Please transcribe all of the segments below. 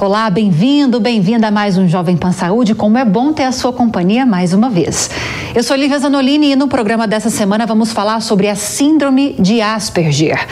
Olá, bem-vindo, bem-vinda a mais um Jovem Pan Saúde. Como é bom ter a sua companhia mais uma vez. Eu sou Lívia Zanolini e no programa dessa semana vamos falar sobre a Síndrome de Asperger.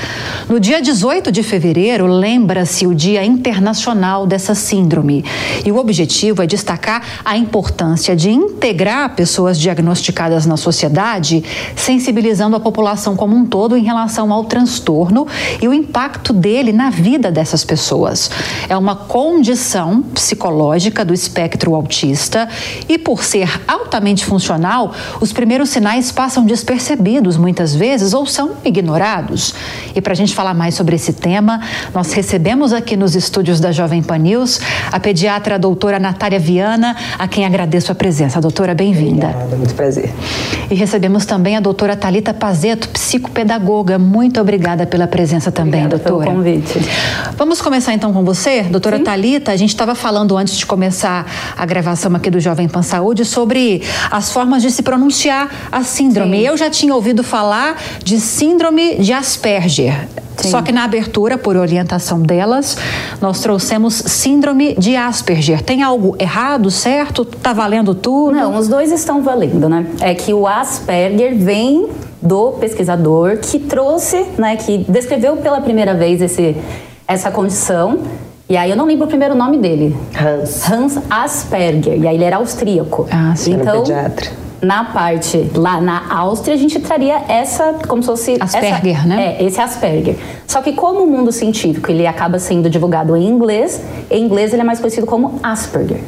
No dia 18 de fevereiro, lembra-se o Dia Internacional dessa síndrome. E o objetivo é destacar a importância de integrar pessoas diagnosticadas na sociedade, sensibilizando a população como um todo em relação ao transtorno e o impacto dele na vida dessas pessoas. É uma condição psicológica do espectro autista e, por ser altamente funcional, os primeiros sinais passam despercebidos muitas vezes ou são ignorados. E para a gente falar mais sobre esse tema, nós recebemos aqui nos estúdios da Jovem Pan News a pediatra a doutora Natália Viana, a quem agradeço a presença. Doutora, bem-vinda. Obrigada, muito prazer. E recebemos também a doutora Talita Pazeto, psicopedagoga. Muito obrigada pela presença também, Obrigada doutora. pelo convite. Vamos começar então com você, doutora Talita. A gente estava falando antes de começar a gravação aqui do Jovem Pan Saúde sobre as formas de se pronunciar a síndrome. Sim. Eu já tinha ouvido falar de síndrome de Asperger. Sim. Só que na abertura, por orientação delas, nós trouxemos síndrome de Asperger. Tem algo errado, certo? Tá valendo tudo? Não, os dois estão valendo, né? É que o Asperger vem do pesquisador que trouxe, né, que descreveu pela primeira vez esse, essa condição. E aí eu não lembro o primeiro nome dele. Hans. Hans Asperger. E aí ele era austríaco. Ah, sim. Era Então, pediatra. Na parte lá na Áustria, a gente traria essa, como se fosse... Asperger, essa, né? É, esse Asperger. Só que como o mundo científico, ele acaba sendo divulgado em inglês, em inglês ele é mais conhecido como Asperger.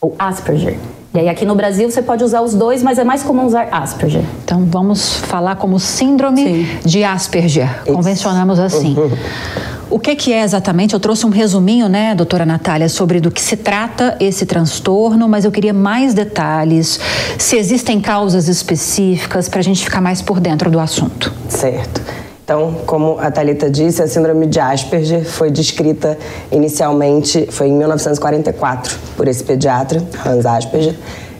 Ou Asperger. E aí aqui no Brasil você pode usar os dois, mas é mais comum usar Asperger. Então vamos falar como síndrome Sim. de Asperger. Convencionamos assim. O que, que é exatamente? Eu trouxe um resuminho, né, doutora Natália, sobre do que se trata esse transtorno, mas eu queria mais detalhes, se existem causas específicas, para a gente ficar mais por dentro do assunto. Certo. Então, como a Thalita disse, a síndrome de Asperger foi descrita inicialmente, foi em 1944, por esse pediatra, Hans Asperger.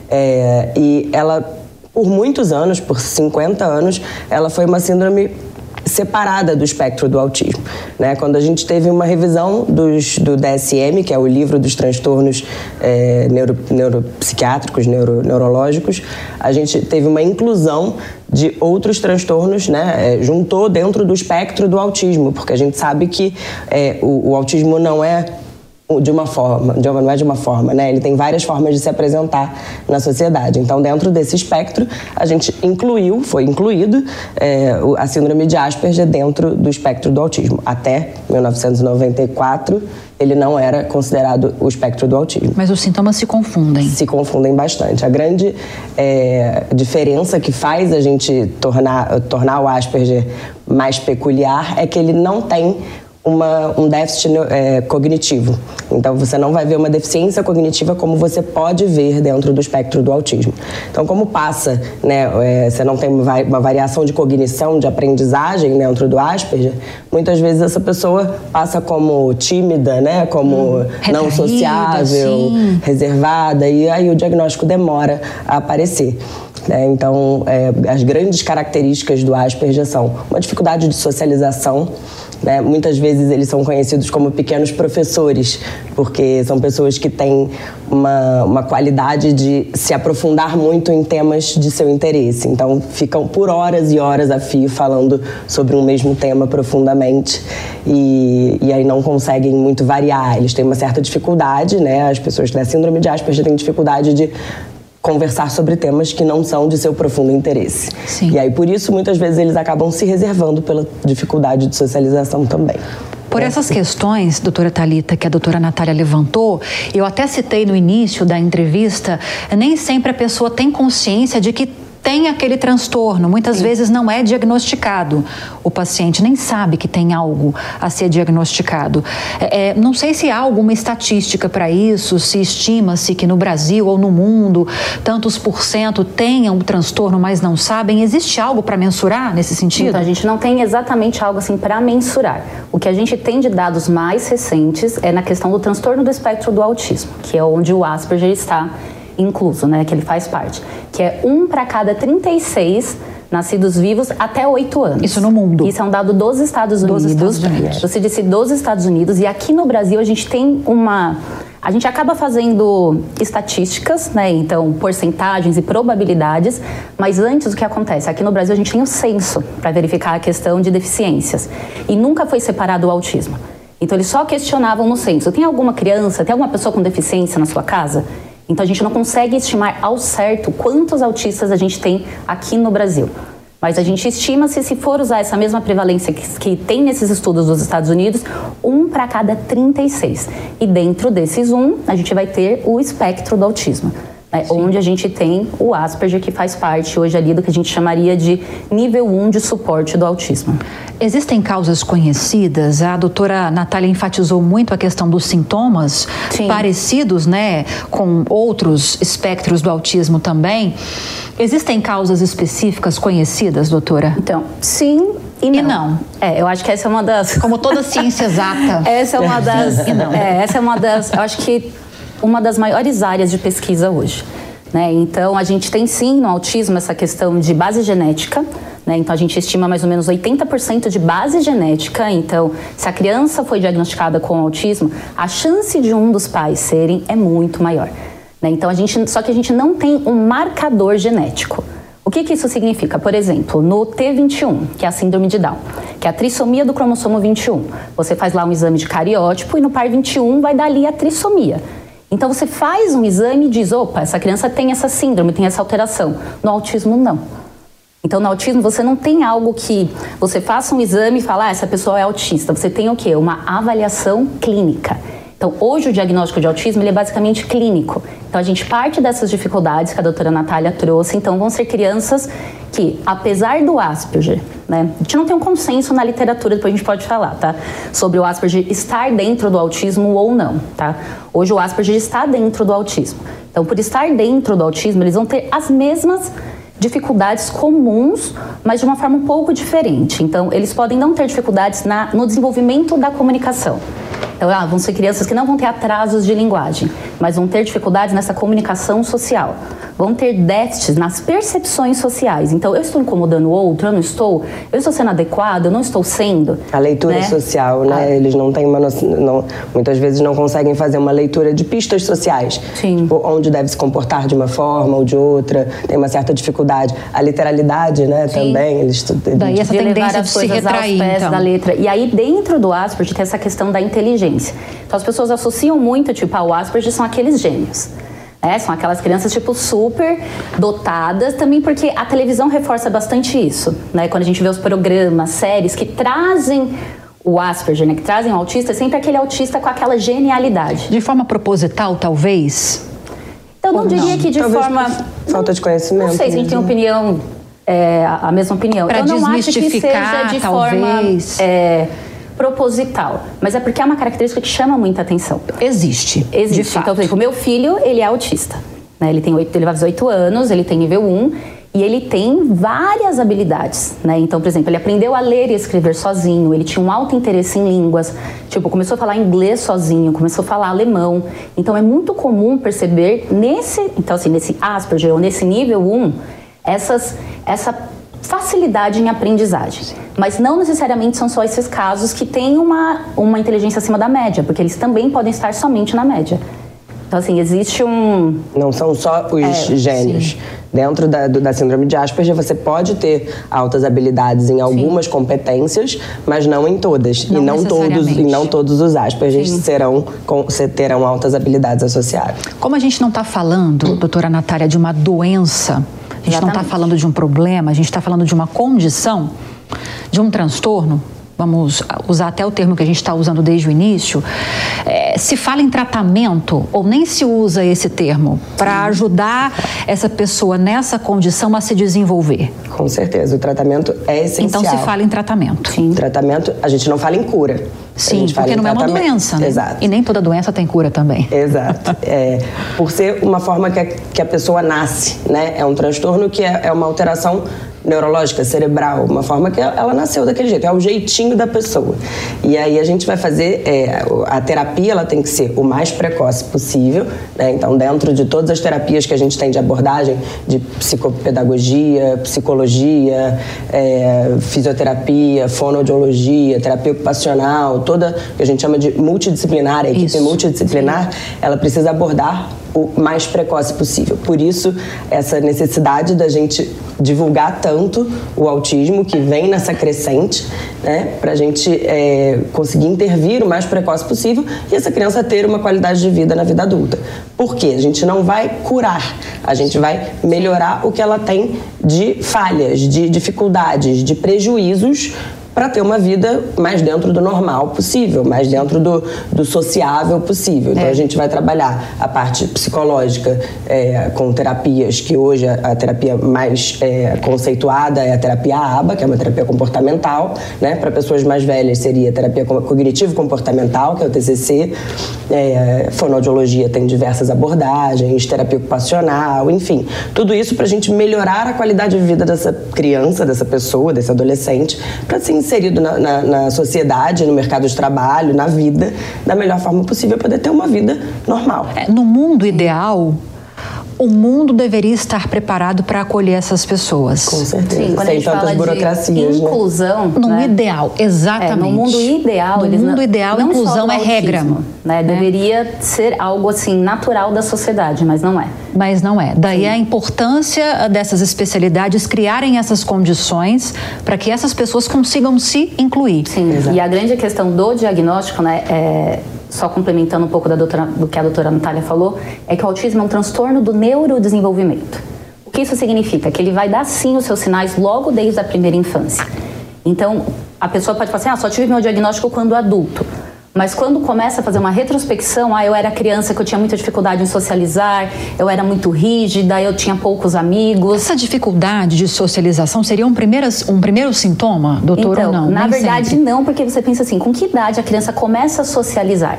É, e ela, por muitos anos, por 50 anos, ela foi uma síndrome separada do espectro do autismo. Né? Quando a gente teve uma revisão dos, do DSM, que é o livro dos transtornos é, neuro, neuropsiquiátricos, neuro, neurológicos, a gente teve uma inclusão de outros transtornos, né? É, juntou dentro do espectro do autismo, porque a gente sabe que é, o, o autismo não é de uma forma, de uma, não é de uma forma, né? Ele tem várias formas de se apresentar na sociedade. Então, dentro desse espectro, a gente incluiu, foi incluído é, a síndrome de Asperger dentro do espectro do autismo. Até 1994, ele não era considerado o espectro do autismo Mas os sintomas se confundem. se confundem bastante. A grande é, diferença que faz a gente tornar, tornar o Asperger mais peculiar é que ele não tem uma, um déficit é, cognitivo. Então, você não vai ver uma deficiência cognitiva como você pode ver dentro do espectro do autismo. Então, como passa, né, é, você não tem uma va- uma variação de cognição, de aprendizagem dentro do Asperger, muitas vezes essa pessoa passa como tímida, né, como não retraída, sociável, sim. reservada e aí o diagnóstico demora a aparecer. Né? Então, é, as grandes características do Asperger são uma dificuldade de socialização, né? Muitas vezes eles são conhecidos como pequenos professores, porque são pessoas que têm uma, uma qualidade de se aprofundar muito em temas de seu interesse. Então, ficam por horas e horas a fio falando sobre um mesmo tema profundamente e, e aí não conseguem muito variar. Eles têm uma certa dificuldade, né? As pessoas que têm síndrome de Asperger têm dificuldade de conversar sobre temas que não são de seu profundo interesse. Sim. E aí, por isso, muitas vezes eles acabam se reservando pela dificuldade de socialização também. Por essas questões, doutora Talita, que a doutora Natália levantou, eu até citei no início da entrevista, nem sempre a pessoa tem consciência de que tem aquele transtorno, muitas Sim. vezes não é diagnosticado. O paciente nem sabe que tem algo a ser diagnosticado. É, é não sei se há alguma estatística para isso, se estima-se que no Brasil ou no mundo tantos por cento tenham transtorno, mas não sabem. Existe algo para mensurar nesse sentido? Então, a gente não tem exatamente algo assim para mensurar. O que a gente tem de dados mais recentes é na questão do transtorno do espectro do autismo, que é onde o Asperger está incluso, né, que ele faz parte, que é um para cada 36 nascidos vivos até 8 anos. Isso no mundo. Isso é um dado dos Estados Unidos. Dos Estados Unidos. Você disse dos Estados Unidos e aqui no Brasil a gente tem uma a gente acaba fazendo estatísticas, né? Então, porcentagens e probabilidades, mas antes o que acontece? Aqui no Brasil a gente tem o censo para verificar a questão de deficiências e nunca foi separado o autismo. Então, eles só questionavam no censo: tem alguma criança, tem alguma pessoa com deficiência na sua casa? Então a gente não consegue estimar ao certo quantos autistas a gente tem aqui no Brasil. Mas a gente estima se se for usar essa mesma prevalência que, que tem nesses estudos dos Estados Unidos, um para cada 36. E dentro desses um, a gente vai ter o espectro do autismo né, onde a gente tem o Asperger, que faz parte hoje ali do que a gente chamaria de nível 1 de suporte do autismo. Existem causas conhecidas? A doutora Natália enfatizou muito a questão dos sintomas Sim. parecidos né, com outros espectros do autismo também. Existem causas específicas conhecidas, doutora? Então, sim e não. E não. É, eu acho que essa é uma das. Como toda ciência exata. essa é uma das. e não. É, essa é uma das. Eu acho que uma das maiores áreas de pesquisa hoje. Né? Então, a gente tem sim no autismo essa questão de base genética. Né? Então, a gente estima mais ou menos 80% de base genética. Então, se a criança foi diagnosticada com autismo, a chance de um dos pais serem é muito maior. Né? Então, a gente, só que a gente não tem um marcador genético. O que, que isso significa? Por exemplo, no T21, que é a síndrome de Down, que é a trissomia do cromossomo 21, você faz lá um exame de cariótipo e no par 21 vai dar ali a trissomia. Então você faz um exame e diz: opa, essa criança tem essa síndrome, tem essa alteração. No autismo, não. Então, no autismo, você não tem algo que você faça um exame e fala, ah, essa pessoa é autista. Você tem o quê? Uma avaliação clínica. Então, hoje o diagnóstico de autismo é basicamente clínico. Então, a gente parte dessas dificuldades que a doutora Natália trouxe. Então, vão ser crianças que, apesar do Asperger, né, a gente não tem um consenso na literatura, depois a gente pode falar, tá? Sobre o Asperger estar dentro do autismo ou não, tá? Hoje o Asperger está dentro do autismo. Então, por estar dentro do autismo, eles vão ter as mesmas dificuldades comuns, mas de uma forma um pouco diferente. Então, eles podem não ter dificuldades na, no desenvolvimento da comunicação. Então, ah, vão ser crianças que não vão ter atrasos de linguagem, mas vão ter dificuldades nessa comunicação social. Vão ter déficits nas percepções sociais. Então, eu estou incomodando o outro, eu não estou, eu estou sendo adequado, eu não estou sendo. A leitura né? social, né? Ah. Eles não têm uma noção, não, muitas vezes não conseguem fazer uma leitura de pistas sociais. Sim. Tipo, onde deve se comportar de uma forma ou de outra, tem uma certa dificuldade. A literalidade, né, Sim. também. Eles, Daí essa de tendência de se retrair, aos pés então. da letra. E aí, dentro do Asperger, tem essa questão da inteligência. Então, as pessoas associam muito, tipo, ao Asperger são aqueles gênios. É, são aquelas crianças, tipo, super dotadas, também porque a televisão reforça bastante isso, né? Quando a gente vê os programas, séries que trazem o Asperger, né? Que trazem o autista, é sempre aquele autista com aquela genialidade. De forma proposital, talvez? Eu não, não. diria que de talvez forma... Falta de conhecimento. Não sei se a gente tem opinião, é, a mesma opinião. Pra Eu não acho que seja de talvez. forma... É, proposital, mas é porque é uma característica que chama muita atenção. Existe. Existe. Então, por exemplo, o meu filho, ele é autista. Né? Ele, tem 8, ele vai fazer 8 anos, ele tem nível 1 e ele tem várias habilidades, né? Então, por exemplo, ele aprendeu a ler e escrever sozinho, ele tinha um alto interesse em línguas, tipo, começou a falar inglês sozinho, começou a falar alemão. Então, é muito comum perceber nesse, então assim, nesse Asperger ou nesse nível 1, essas, essa facilidade em aprendizagem. Mas não necessariamente são só esses casos que têm uma, uma inteligência acima da média, porque eles também podem estar somente na média. Então, assim, existe um. Não são só os É, gênios. sim. Dentro da, do- da síndrome de Asperger, você pode ter altas habilidades em algumas competências, mas não em todas. Não e, não todos, e não todos os Asperger serão, com, terão altas habilidades associadas. Como a gente não está falando, doutora Natália, de uma doença, a gente não está falando de um problema, a gente está falando de uma condição, de um transtorno, vamos usar até o termo que a gente está usando desde o início, é, se fala em tratamento ou nem se usa esse termo para ajudar essa pessoa nessa condição a se desenvolver. Com certeza, o tratamento é essencial. Então se fala em tratamento. Tratamento, a gente não fala em cura. Sim, porque não é uma doença, né? Exato. E nem toda doença tem cura também. Exato. É, por ser uma forma que a, que a pessoa nasce, né? É um transtorno que é, é uma alteração neurológica, cerebral, uma forma que ela nasceu daquele jeito, é o jeitinho da pessoa. E aí a gente vai fazer, é, a terapia ela tem que ser o mais precoce possível, né? Então dentro de todas as terapias que a gente tem de abordagem, de psicopedagogia, psicologia, é, fisioterapia, fonoaudiologia, terapia ocupacional, toda que a gente chama de multidisciplinar, a equipe Isso. multidisciplinar, ela precisa abordar o mais precoce possível. Por isso, essa necessidade da gente divulgar tanto o autismo que vem nessa crescente, né, para a gente é, conseguir intervir o mais precoce possível e essa criança ter uma qualidade de vida na vida adulta. Por quê? A gente não vai curar, a gente vai melhorar o que ela tem de falhas, de dificuldades, de prejuízos para ter uma vida mais dentro do normal possível, mais dentro do, do sociável possível. Então a gente vai trabalhar a parte psicológica é, com terapias que hoje a, a terapia mais é, conceituada é a terapia ABA, que é uma terapia comportamental, né? Para pessoas mais velhas seria a terapia co- cognitivo-comportamental, que é o TCC. É, fonoaudiologia tem diversas abordagens, terapia ocupacional, enfim, tudo isso para a gente melhorar a qualidade de vida dessa criança, dessa pessoa, desse adolescente, para ser inserido na, na- na sociedade, no mercado de trabalho, na vida, da melhor forma possível, poder ter uma vida normal. É, No mundo ideal, o mundo deveria estar preparado para acolher essas pessoas. Com certeza. Sim, quando a Sem gente fala burocracias, de né? inclusão, No né? ideal, exatamente. É, no mundo ideal, no eles mundo não, ideal, não inclusão é regra, né? Deveria ser algo assim natural da sociedade, mas não é. mas não é. Daí a importância dessas especialidades criarem essas condições para que essas pessoas consigam se incluir. Sim. E a grande questão do diagnóstico, né, é, só complementando um pouco doutora- do que a doutora Natália falou, é que o autismo é um transtorno do neurodesenvolvimento. O que isso significa? Que ele vai dar sim os seus sinais logo desde a primeira infância. Então, a pessoa pode falar assim, ah, só tive meu diagnóstico quando adulto. Mas quando começa a fazer uma retrospecção, ah, eu era criança que eu tinha muita dificuldade em socializar, eu era muito rígida, eu tinha poucos amigos. Essa dificuldade de socialização seria um primeiro, um primeiro sintoma, doutor, então, ou não? na verdade sempre. não, porque você pensa assim, com que idade a criança começa a socializar?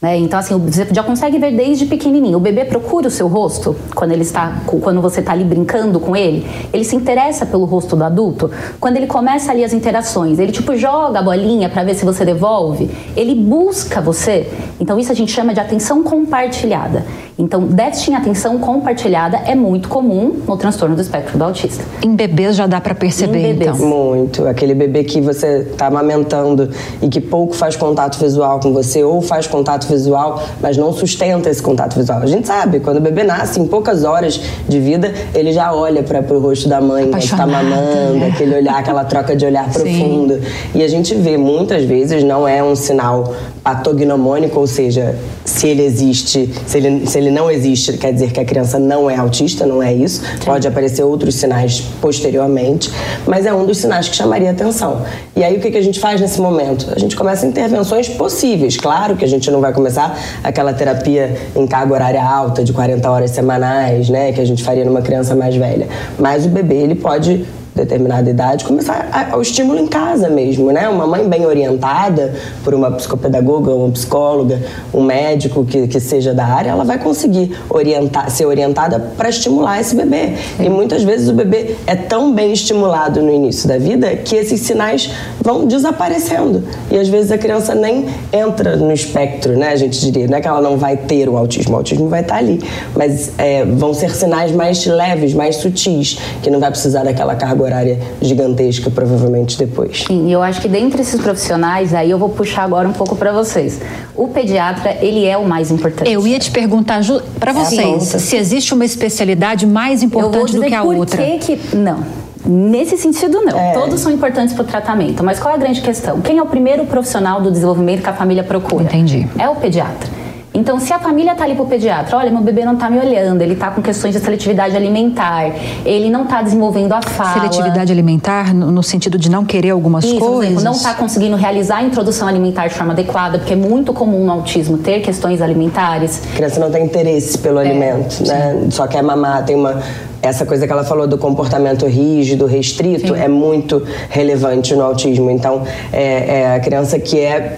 Né? Então, assim, você já consegue ver desde pequenininho. O bebê procura o seu rosto quando ele está, quando você está ali brincando com ele. Ele se interessa pelo rosto do adulto. Quando ele começa ali as interações, ele tipo joga a bolinha para ver se você devolve. Ele busca você. Então, isso a gente chama de atenção compartilhada. Então, déficit em atenção compartilhada é muito comum no transtorno do espectro do autista. Em bebês já dá para perceber, Em bebês. então. Muito. Aquele bebê que você está amamentando e que pouco faz contato visual com você, ou faz contato visual, mas não sustenta esse contato visual. A gente sabe, quando o bebê nasce, em poucas horas de vida, ele já olha para o rosto da mãe, quando está Apaixonado, mamando, né? aquele olhar, aquela troca de olhar Sim. profundo. E a gente vê muitas vezes, não é um sinal patognomônico, ou seja, se ele existe, se ele, se ele não existe, quer dizer que a criança não é autista, não é isso. Pode aparecer outros sinais posteriormente, mas é um dos sinais que chamaria atenção. E aí o que, que a gente faz nesse momento? A gente começa intervenções possíveis. Claro que a gente não vai começar aquela terapia em carga horária alta, de 40 horas semanais, né, que a gente faria numa criança mais velha. Mas o bebê, ele pode determinada idade, começar a, o estímulo em casa mesmo, né? Uma mãe bem orientada por uma psicopedagoga, uma psicóloga, um médico que, que seja da área, ela vai conseguir orientar, ser orientada para estimular esse bebê. E muitas vezes o bebê é tão bem estimulado no início da vida que esses sinais vão desaparecendo. E às vezes a criança nem entra no espectro, né? A gente diria, não é que ela não vai ter o autismo, o autismo vai estar ali, mas é, vão ser sinais mais leves, mais sutis, que não vai precisar daquela carga horária gigantesca provavelmente depois. Sim, e eu acho que dentre esses profissionais, aí eu vou puxar agora um pouco para vocês. O pediatra, ele é o mais importante. Eu ia te perguntar para vocês se existe uma especialidade mais importante do que a por outra. Que que não? Nesse sentido, não. É. Todos são importantes para o tratamento. Mas qual é a grande questão? Quem é o primeiro profissional do desenvolvimento que a família procura? Entendi. É o pediatra. Então, se a família tá ali pro pediatra, olha, meu bebê não tá me olhando, ele tá com questões de seletividade alimentar, ele não tá desenvolvendo a fala. Seletividade alimentar, no, no sentido de não querer algumas Isso, por coisas. exemplo, não está conseguindo realizar a introdução alimentar de forma adequada, porque é muito comum no autismo ter questões alimentares. A criança não tem interesse pelo alimento, né? Só quer mamar, tem uma essa coisa que ela falou do comportamento rígido, restrito, é muito relevante no autismo. Então, é, é a criança que é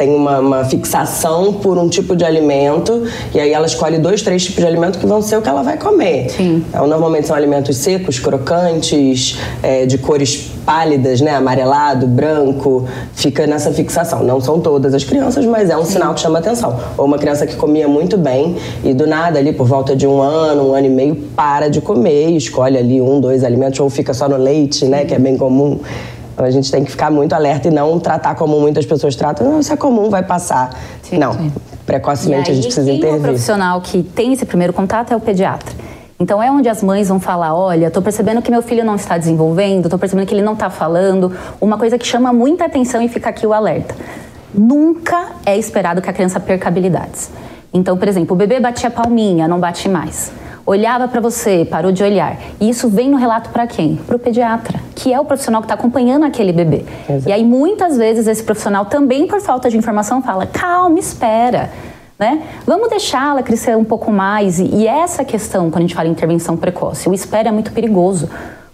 tem uma, uma, fixação por um tipo de alimento e aí ela escolhe dois, três tipos de alimento que vão ser o que ela vai comer. Sim. Então, normalmente são alimentos secos, crocantes, é, de cores pálidas, né, amarelado, branco, fica nessa fixação. Não são todas as crianças, mas é um Sim. sinal que chama atenção. Ou uma criança que comia muito bem e do nada ali por volta de um ano, um ano e meio para de comer, escolhe ali um, dois alimentos ou fica só no leite, né, que é bem comum. Então a gente tem que ficar muito alerta e não tratar como muitas pessoas tratam. Não, isso é comum, vai passar. Sim, não, sim. precocemente aí, a gente precisa intervir. o profissional que tem esse primeiro contato é o pediatra. Então é onde as mães vão falar, olha, estou percebendo que meu filho não está desenvolvendo, estou percebendo que ele não está falando. Uma coisa que chama muita atenção e fica aqui o alerta. Nunca é esperado que a criança perca habilidades. Então, por exemplo, o bebê batia palminha, não bate mais olhava para você, parou de olhar. E isso vem no relato para quem? Para o pediatra, que é o profissional que está acompanhando aquele bebê. Exato. E aí muitas vezes esse profissional também por falta de informação fala: calma, espera. Né? Vamos deixá-la crescer um pouco mais. E, e essa questão, quando a gente fala em intervenção precoce, o espera é muito perigoso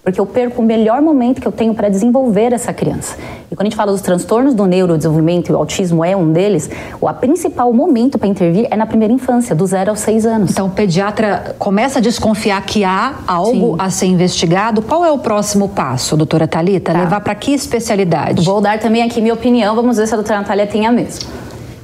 porque eu perco o melhor momento que eu tenho para desenvolver essa criança. E quando a gente fala dos transtornos do neurodesenvolvimento e o autismo é um deles, o principal momento para intervir é na primeira infância, do zero aos seis anos. Então o pediatra começa a desconfiar que há algo Sim. a ser investigado. Qual é o próximo passo, doutora Talita? Tá. Levar para que especialidade? Vou dar também aqui minha opinião, vamos ver se a doutora Natália tem a mesma.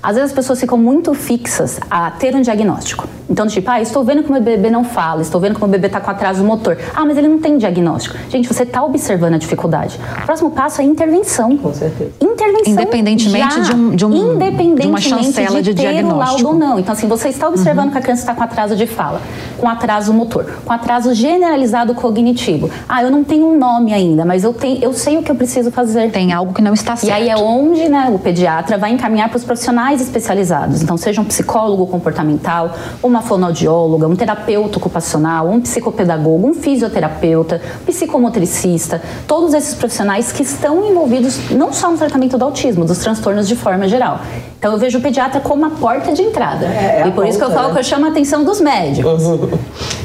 Às vezes as pessoas ficam muito fixas a ter um diagnóstico. Então, tipo, ah, estou vendo que o meu bebê não fala, estou vendo que o meu bebê está com atraso motor. Ah, mas ele não tem diagnóstico. Gente, você está observando a dificuldade. O próximo passo é intervenção. Com certeza. Intervenção. Independentemente já. de, um, de, um, Independentemente de uma chancela de, de ter diagnóstico. ou não. Então, assim, você está observando uhum. que a criança está com atraso de fala, com atraso motor, com atraso generalizado cognitivo. Ah, eu não tenho um nome ainda, mas eu, tenho, eu sei o que eu preciso fazer. Tem algo que não está certo. E aí é onde né, o pediatra vai encaminhar para os profissionais especializados. Então, seja um psicólogo comportamental, uma fonoaudióloga, um terapeuta ocupacional, um psicopedagogo, um fisioterapeuta, psicomotricista, todos esses profissionais que estão envolvidos não só no tratamento do autismo, dos transtornos de forma geral. Então eu vejo o pediatra como a porta de entrada. É, é e por ponta, isso que eu falo né? que eu chamo a atenção dos médicos. Uhum.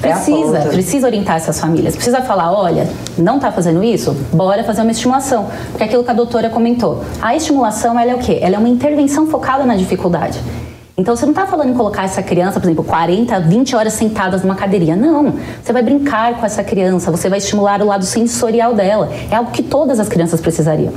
Precisa, é precisa orientar essas famílias. Precisa falar, olha, não está fazendo isso? Bora fazer uma estimulação. Porque aquilo que a doutora comentou. A estimulação, ela é o quê? Ela é uma intervenção focada na dificuldade. Então você não está falando em colocar essa criança, por exemplo, 40, 20 horas sentadas numa cadeirinha. Não. Você vai brincar com essa criança, você vai estimular o lado sensorial dela. É algo que todas as crianças precisariam.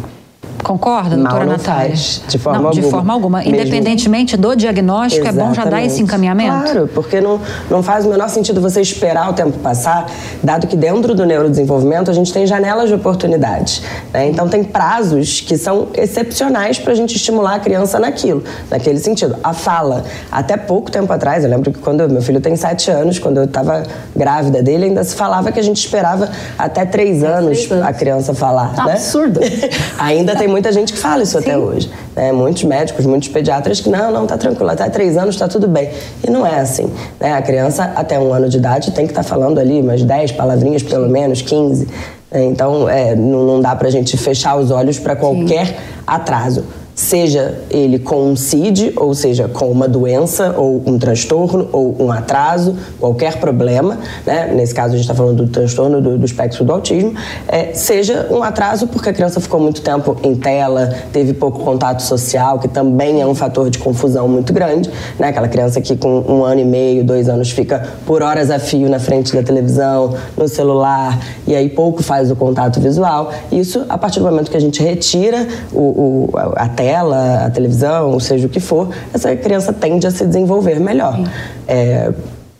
Concorda, doutora não Natália? faz, de forma não, alguma. De forma alguma. Mesmo. Independentemente do diagnóstico, é bom já dar esse Exatamente. encaminhamento? Claro, porque não, não faz o menor sentido você esperar o tempo passar, dado que dentro do neurodesenvolvimento a gente tem janelas de oportunidade. Né? Então tem prazos que são excepcionais para a gente estimular a criança naquilo, naquele sentido. A fala, até pouco tempo atrás, eu lembro que quando meu filho tem sete anos, quando eu estava grávida dele, ainda se falava que a gente esperava até três anos, anos. a criança falar. né? Absurdo. Ainda tem muita gente que fala isso até hoje. né? Muitos médicos, muitos pediatras que não, não, tá tranquilo, até três anos tá tudo bem. E não é assim. Né? A criança até um ano de idade tem que estar falando ali umas 10 palavrinhas, pelo menos, 15. né? Então, é, não, não dá pra gente fechar os olhos para qualquer atraso. Seja ele com um CID, ou seja, com uma doença, ou um transtorno, ou um atraso, qualquer problema, né? nesse caso a gente está falando do transtorno do, do espectro do autismo, é, seja um atraso porque a criança ficou muito tempo em tela, teve pouco contato social, que também é um fator de confusão muito grande, né? aquela criança que com um ano e meio, dois anos fica por horas a fio na frente da televisão, no celular, e aí pouco faz o contato visual. Isso, a partir do momento que a gente retira o, o a tela, a televisão, seja o que for, essa criança tende a se desenvolver melhor. É,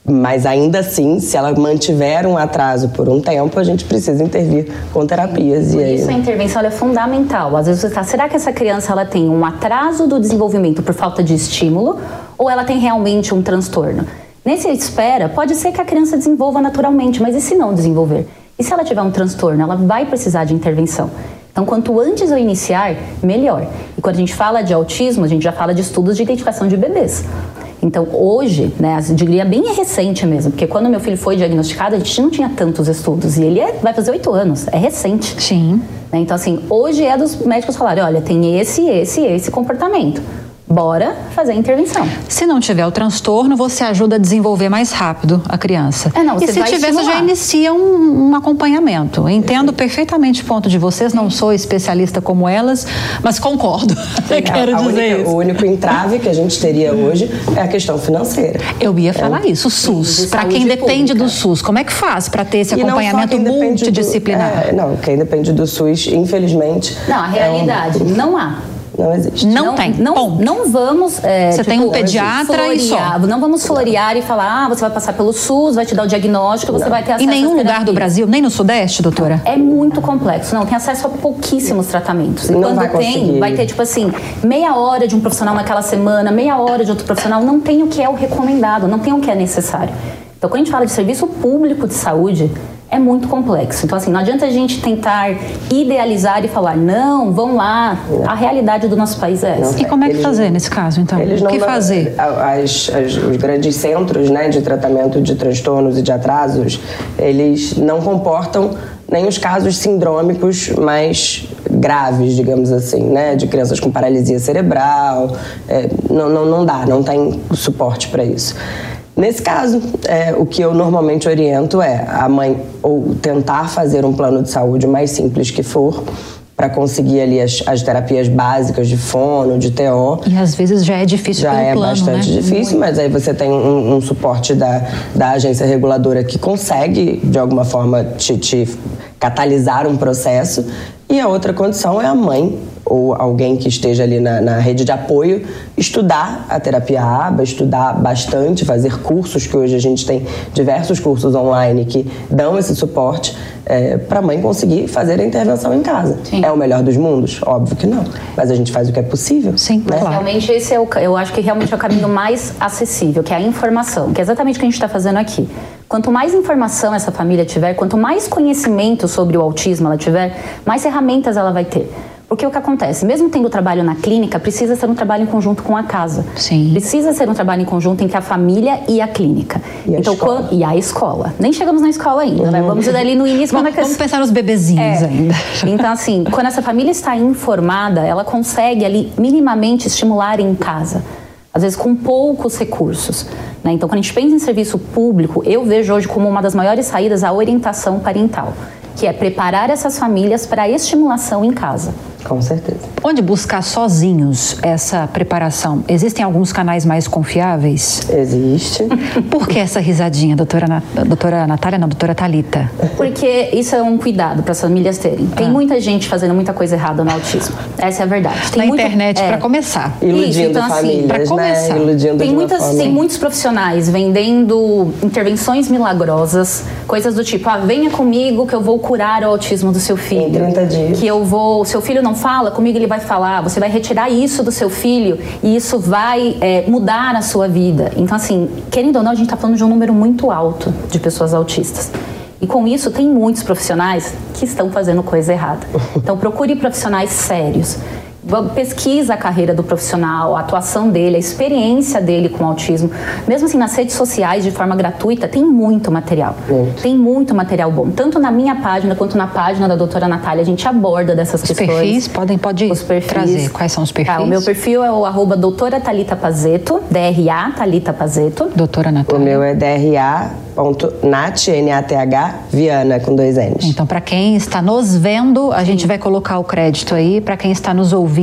mas ainda assim, se ela mantiver um atraso por um tempo, a gente precisa intervir com terapias. Por e aí... isso a intervenção é fundamental. Às vezes você está, será que essa criança ela tem um atraso do desenvolvimento por falta de estímulo ou ela tem realmente um transtorno? Nesse espera, pode ser que a criança desenvolva naturalmente, mas e se não desenvolver? E se ela tiver um transtorno, ela vai precisar de intervenção. Então, quanto antes eu iniciar, melhor. E quando a gente fala de autismo, a gente já fala de estudos de identificação de bebês. Então, hoje, né, eu diria bem recente mesmo, porque quando meu filho foi diagnosticado, a gente não tinha tantos estudos. E ele é, vai fazer oito anos, é recente. Sim. Né, então, assim, hoje é dos médicos falarem: olha, tem esse, esse, esse comportamento bora fazer a intervenção. Se não tiver o transtorno, você ajuda a desenvolver mais rápido a criança. É, não, e você se vai tiver, você já inicia um, um acompanhamento. Entendo perfeitamente o ponto de vocês, não sou especialista como elas, mas concordo. Eu quero a dizer única- isso. O único entrave que a gente teria hoje é a questão financeira. Eu ia falar isso, o SUS. de Para quem depende pública. do SUS, como é que faz para ter esse acompanhamento depende do- multidisciplinar? é, não, quem depende do SUS, infelizmente. Não, a é um- realidade, não há. Não existe. Não tem, Não, ponto. não vamos. é, Você tem um pediatra e só. florear, Não vamos florear e falar, ah, você vai passar pelo SUS, vai te dar o diagnóstico, você vai ter acesso Em nenhum lugar do. Brasil, nem no Sudeste, doutora? É muito complexo, não, tem acesso a pouquíssimos tratamentos. E Não quando vai tem, conseguir. vai ter tipo assim, meia hora de um profissional naquela semana, meia hora de outro profissional, não tem o que é o recomendado, não tem o que é necessário. Então, quando a gente fala de serviço público de saúde, é muito complexo. Então, assim, não adianta a gente tentar idealizar e falar, não, vão lá. A realidade do nosso país é essa. E como é que Eles- fazer nesse caso, então? Eles o não que fazer? as- as- os grandes centros né, de tratamento de transtornos e de atrasos, eles não comportam nem os casos sindrômicos mais graves, digamos assim, né, de crianças com paralisia cerebral. É, não, não, não dá, não tem suporte para isso. Nesse caso, é, o que eu normalmente oriento é a mãe ou tentar fazer um plano de saúde o mais simples que for, para conseguir ali as, as terapias básicas de fono, de TO. E às vezes já é difícil Já é plano, bastante né? difícil, mas aí você tem um, um suporte da, da agência reguladora que consegue, de alguma forma, te, te catalisar um processo. E a outra condição é a mãe ou alguém que esteja ali na, na rede de apoio estudar a terapia ABA, estudar bastante, fazer cursos, que hoje a gente tem diversos cursos online que dão esse suporte para a mãe conseguir fazer a intervenção em casa. Sim. É o melhor dos mundos? Óbvio que não. Mas a gente faz o que é possível. Sim, né? claro. Realmente esse é o, eu acho que realmente é o caminho mais acessível, que é a informação, que é exatamente o que a gente está fazendo aqui. Quanto mais informação essa família tiver, quanto mais conhecimento sobre o autismo ela tiver, mais ferramentas ela vai ter. Porque o que acontece, mesmo tendo trabalho na clínica, precisa ser um trabalho em conjunto com a casa. Sim. Precisa ser um trabalho em conjunto entre a família e a clínica. E a então, escola. quan- e a escola. Nem chegamos na escola ainda, né? Vamos ir ali no início quando a Vamos, vamos pensar nos bebezinhos é. ainda. Então, assim, quando essa família está informada, ela consegue ali minimamente estimular em casa. Às vezes com poucos recursos. né? Então, quando a gente pensa em serviço público, eu vejo hoje como uma das maiores saídas a orientação parental, que é preparar essas famílias para a estimulação em casa. Com certeza. Onde buscar sozinhos essa preparação? Existem alguns canais mais confiáveis? Existe. Por que essa risadinha, doutora, Na- doutora Natália, não, doutora Talita? Porque isso é um cuidado para as famílias terem. Tem muita gente fazendo muita coisa errada no autismo. Essa é a verdade. Tem Na muito- internet, é. para começar. Iludindo então, assim, famílias, pra né? começar. Iludindo Tem, muitas, forma... tem muitos profissionais vendendo intervenções milagrosas, coisas do tipo, ah, venha comigo que eu vou curar o autismo do seu filho. Em 30 dias. Que eu vou, seu filho não fala, comigo ele vai falar, você vai retirar isso do seu filho e isso vai é, mudar a sua vida. Então, assim, querendo ou não, a gente está falando de um número muito alto de pessoas autistas. E com isso, tem muitos profissionais que estão fazendo coisa errada. Então, procure profissionais sérios pesquisa a carreira do profissional, a atuação dele, a experiência dele com autismo. Mesmo assim, nas redes sociais, de forma gratuita, tem muito material. Muito. Tem muito material bom. Tanto na minha página quanto na página da doutora Natália, a gente aborda dessas os questões. Perfis, podem pode os perfis. trazer. Quais são os perfis? Tá, o meu perfil é o arroba doutora Thalita Pazeto, DRA Thalita Pazeto. Doutora Natália. O meu é DRA ponto Nath, N-A-T-H, Viana, com dois N's. Então, para quem está nos vendo, a gente vai colocar o crédito aí. Para quem está nos ouvindo,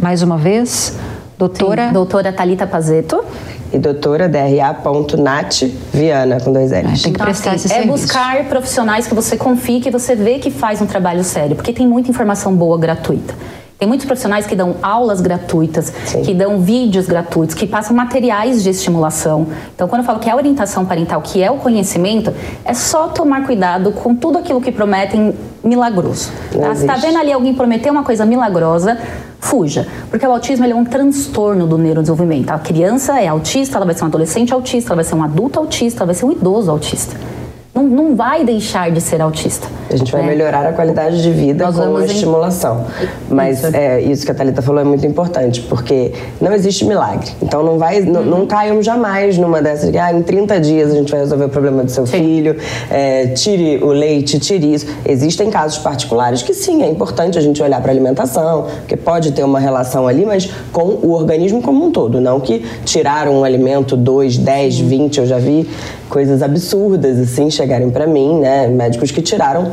mais uma vez, doutora... Sim, doutora Talita Pazeto. E doutora DRA.nat Viana, com dois L's. É, tem que prestar então, assim, esse É buscar profissionais que você confie, que você vê que faz um trabalho sério, porque tem muita informação boa gratuita. Tem muitos profissionais que dão aulas gratuitas, Sim. que dão vídeos gratuitos, que passam materiais de estimulação. Então, quando eu falo que é orientação parental, que é o conhecimento, é só tomar cuidado com tudo aquilo que prometem milagroso. Tá? Se está vendo ali alguém prometer uma coisa milagrosa, fuja. Porque o autismo é um transtorno do neurodesenvolvimento. A criança é autista, ela vai ser um adolescente autista, ela vai ser um adulto autista, ela vai ser um idoso autista não, não vai deixar de ser autista. A gente vai né? melhorar a qualidade de vida Nós com a estimulação. Em... Mas isso. É, isso que a Thalita falou é muito importante, porque não existe milagre. Então não vai, não, não caiam jamais numa dessas de ah, em 30 dias a gente vai resolver o problema do seu sim. filho, é, tire o leite, tire isso. Existem casos particulares que sim, é importante a gente olhar para a alimentação, porque pode ter uma relação ali, mas com o organismo como um todo, não que tiraram um alimento 2, 10, 20, eu já vi coisas absurdas, assim, chegarem para mim, né? Médicos que tiraram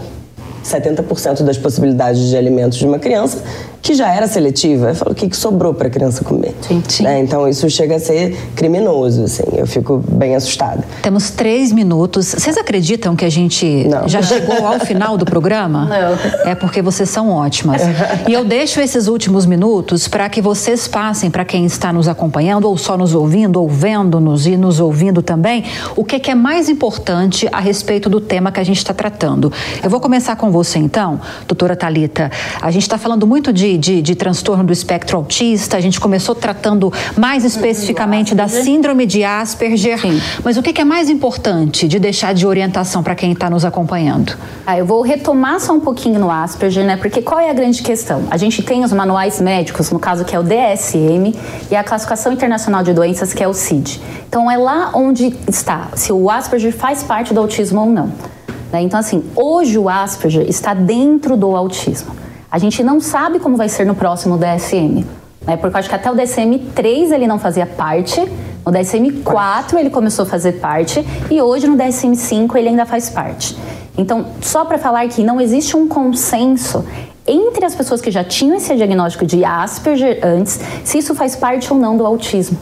70% das possibilidades de alimentos de uma criança que já era seletiva. Eu falo, o que, que sobrou para a criança comer? Né? Então, isso chega a ser criminoso, assim. Eu fico bem assustada. Temos três minutos. Vocês acreditam que a gente Não. já chegou ao final do programa? Não. É porque vocês são ótimas. e eu deixo esses últimos minutos para que vocês passem para quem está nos acompanhando, ou só nos ouvindo, ou vendo-nos e nos ouvindo também, o que, que é mais importante a respeito do tema que a gente está tratando. Eu vou começar com você, então, doutora Talita. A gente está falando muito de de, de, transtorno do espectro autista, a gente começou tratando mais especificamente da síndrome de Asperger. Sim. Mas o que é mais importante de deixar de orientação para quem está nos acompanhando? Ah, eu vou retomar só um pouquinho no Asperger, né? Porque qual é a grande questão? A gente tem os manuais médicos, no caso que é o DSM, e a Classificação Internacional de Doenças, que é o CID. Então é lá onde está se o Asperger faz parte do autismo ou não. Né? Então, assim, hoje o Asperger está dentro do autismo. A gente não sabe como vai ser no próximo DSM, né? Porque eu acho que até o DSM-3 ele não fazia parte, no DSM-4 ele começou a fazer parte e hoje no DSM-5 ele ainda faz parte. Então, só para falar que não existe um consenso entre as pessoas que já tinham esse diagnóstico de Asperger antes, se isso faz parte ou não do autismo.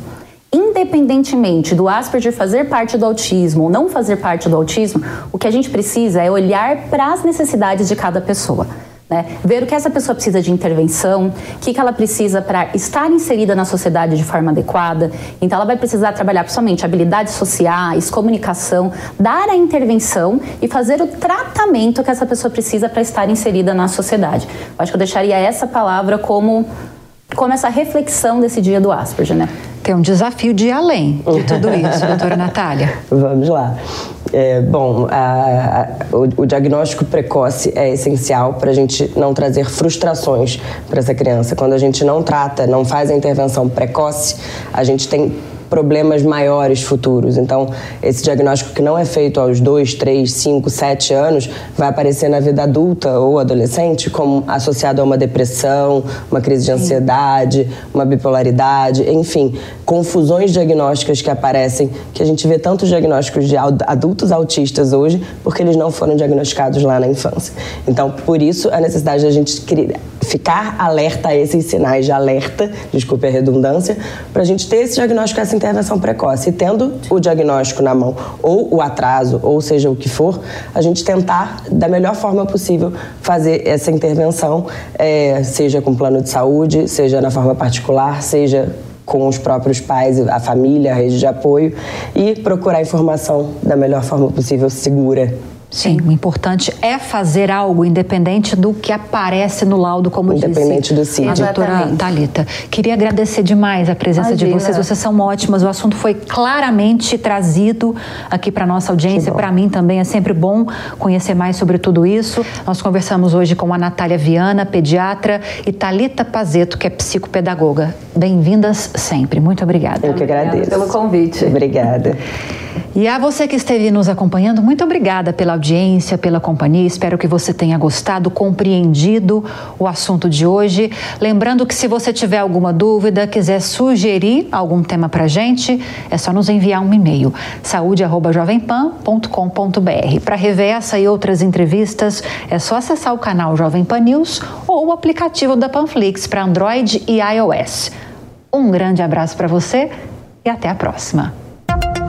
Independentemente do Asperger fazer parte do autismo ou não fazer parte do autismo, o que a gente precisa é olhar para as necessidades de cada pessoa. Né? Ver o que essa pessoa precisa de intervenção, o que, que ela precisa para estar inserida na sociedade de forma adequada. Então, ela vai precisar trabalhar principalmente habilidades sociais, comunicação, dar a intervenção e fazer o tratamento que essa pessoa precisa para estar inserida na sociedade. Eu acho que eu deixaria essa palavra como, como essa reflexão desse dia do Asperger. Né? Tem um desafio de ir além de tudo isso, doutora Natália. Vamos lá. É, bom, a, a, o, o, diagnóstico precoce é essencial para a gente não trazer frustrações para essa criança. Quando a gente não trata, não faz a intervenção precoce, a gente tem problemas maiores futuros. Então, esse diagnóstico que não é feito aos 2, 3, 5, 7 anos vai aparecer na vida adulta ou adolescente como associado a uma depressão, uma crise de ansiedade, uma bipolaridade, enfim, confusões diagnósticas que aparecem, que a gente vê tantos diagnósticos de adultos autistas hoje, porque eles não foram diagnosticados lá na infância. Então, por isso, a necessidade da gente ficar alerta a esses sinais de alerta, desculpe a redundância, para a gente ter esse diagnóstico, essa intervenção precoce. E tendo o diagnóstico na mão, ou o atraso, ou seja o que for, a gente tentar, da melhor forma possível, fazer essa intervenção, é, seja com plano de saúde, seja na forma particular, seja com os próprios pais, a família, a rede de apoio e procurar informação da melhor forma possível, segura Sim, o importante é fazer algo independente do que aparece no laudo, como Independente do disse a doutora Exatamente. Thalita. Queria agradecer demais a presença de Imagina. vocês, vocês são ótimas, o assunto foi claramente trazido aqui para nossa audiência, para mim também é sempre bom conhecer mais sobre tudo isso. Nós conversamos hoje com a Natália Viana, pediatra, e Thalita Pazeto, que é psicopedagoga. Bem-vindas sempre, muito obrigada. Eu que agradeço. pelo convite. Obrigada. E a você que esteve nos acompanhando, muito obrigada pela audiência, pela companhia. Espero que você tenha gostado, compreendido o assunto de hoje. Lembrando que se você tiver alguma dúvida, quiser sugerir algum tema para gente, é só nos enviar um e-mail saúde@jovempan.com.br. Para rever essa e outras entrevistas, é só acessar o canal Jovem Pan News ou o aplicativo da Panflix para Android e iOS. Um grande abraço para você e até a próxima.